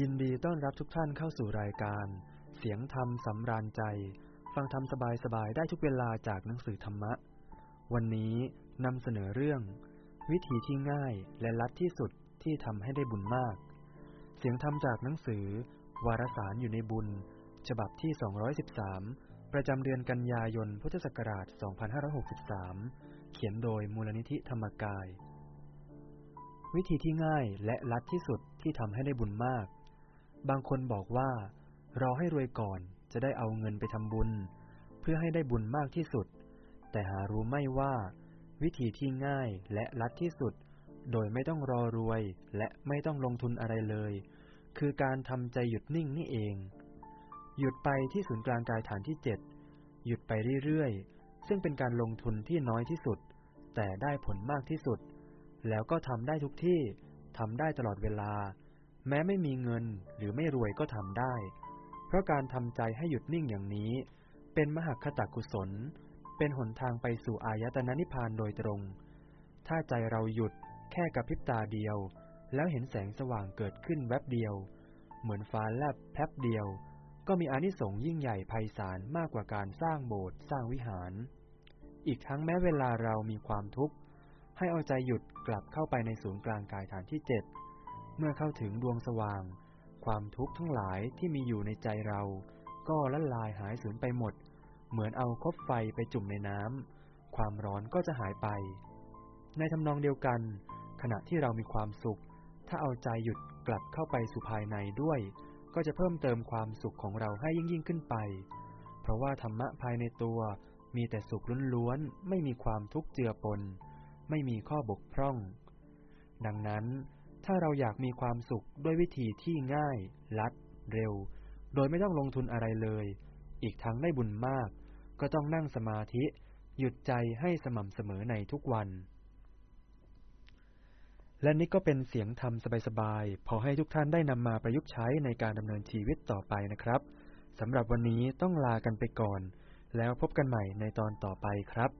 ยินดีต้อนรับทุกท่านเข้าสู่รายการ เสียงธรรมสำราญใจ ฟังธรรมสบายๆได้ทุกเวลาจากหนังสือธรรมะ วันนี้นำเสนอเรื่อง วิธีที่ง่ายและลัดที่สุดที่ทำให้ได้บุญมาก เสียงธรรมจากหนังสือ วารสารอยู่ในบุญ ฉบับที่ 213 ประจำเดือนกันยายนพุทธศักราช 2563 เขียนโดยมูลนิธิธรรมกาย วิธีที่ง่ายและลัดที่สุดที่ทำให้ได้บุญมาก บางคนบอกว่า รอให้รวยก่อนจะได้เอาเงินไปทำบุญ เพื่อให้ได้บุญมากที่สุด แต่หารู้ไม่ว่า วิธีที่ง่ายและลัดที่สุด โดยไม่ต้องรอรวยและไม่ต้องลงทุนอะไรเลย คือการทำใจหยุดนิ่งนี่เอง หยุดไปที่ศูนย์กลางกายฐานที่เจ็ดหยุดไปเรื่อยๆ ซึ่งเป็นการลงทุนที่น้อยที่สุด แต่ได้ผลมากที่สุด แล้วก็ทำได้ทุกที่ทำได้ตลอดเวลา แม้ไม่มีเงินหรือไม่รวยก็ทำได้ เพราะการทำใจให้หยุดนิ่งอย่างนี้ เป็นมหคตกุศล เป็นหนทางไปสู่อายตนะนิพพานโดยตรง ถ้าใจเราหยุดแค่กับพริบตาเดียว แล้วเห็นแสงสว่างเกิดขึ้นแวบเดียว เหมือนฟ้าแลบแพบเดียว ก็มีอานิสงส์ยิ่งใหญ่ไพศาลมากกว่าการสร้างโบสถ์สร้างวิหาร อีกทั้งแม้เวลาเรามีความทุกข์ให้เอาใจหยุดกลับเข้าไปในศูนย์กลางกายฐานที่เจ็ด เมื่อเข้าถึงดวงสว่าง ความทุกข์ทั้งหลายที่มีอยู่ในใจเรา ก็ละลายหายสูญไปหมด เหมือนเอาคบไฟไปจุ่มในน้ำความร้อนก็จะหายไป ในทำนองเดียวกัน ขณะที่เรามีความสุข ถ้าเอาใจหยุดกลับเข้าไปสู่ภายในด้วย ก็จะเพิ่มเติมความสุขของเราให้ยิ่งยิ่งขึ้นไป เพราะว่าธรรมะภายในตัวมีแต่สุขล้วนๆ ไม่มีความทุกข์เจือปน ไม่มีข้อบกพร่อง ดังนั้น ถ้าเราอยากมีความสุขด้วยวิธีที่ง่าย ลัด เร็ว โดยไม่ต้องลงทุนอะไรเลย อีกทั้งได้บุญมาก ก็ต้องนั่งสมาธิ หยุดใจให้สม่ำเสมอในทุกวัน และนี่ก็เป็นเสียงธรรมสบายๆ พอให้ทุกท่านได้นำมาประยุกต์ใช้ในการดำเนินชีวิตต่อไปนะครับสำหรับวันนี้ต้องลากันไปก่อน แล้วพบกันใหม่ในตอนต่อไปครับ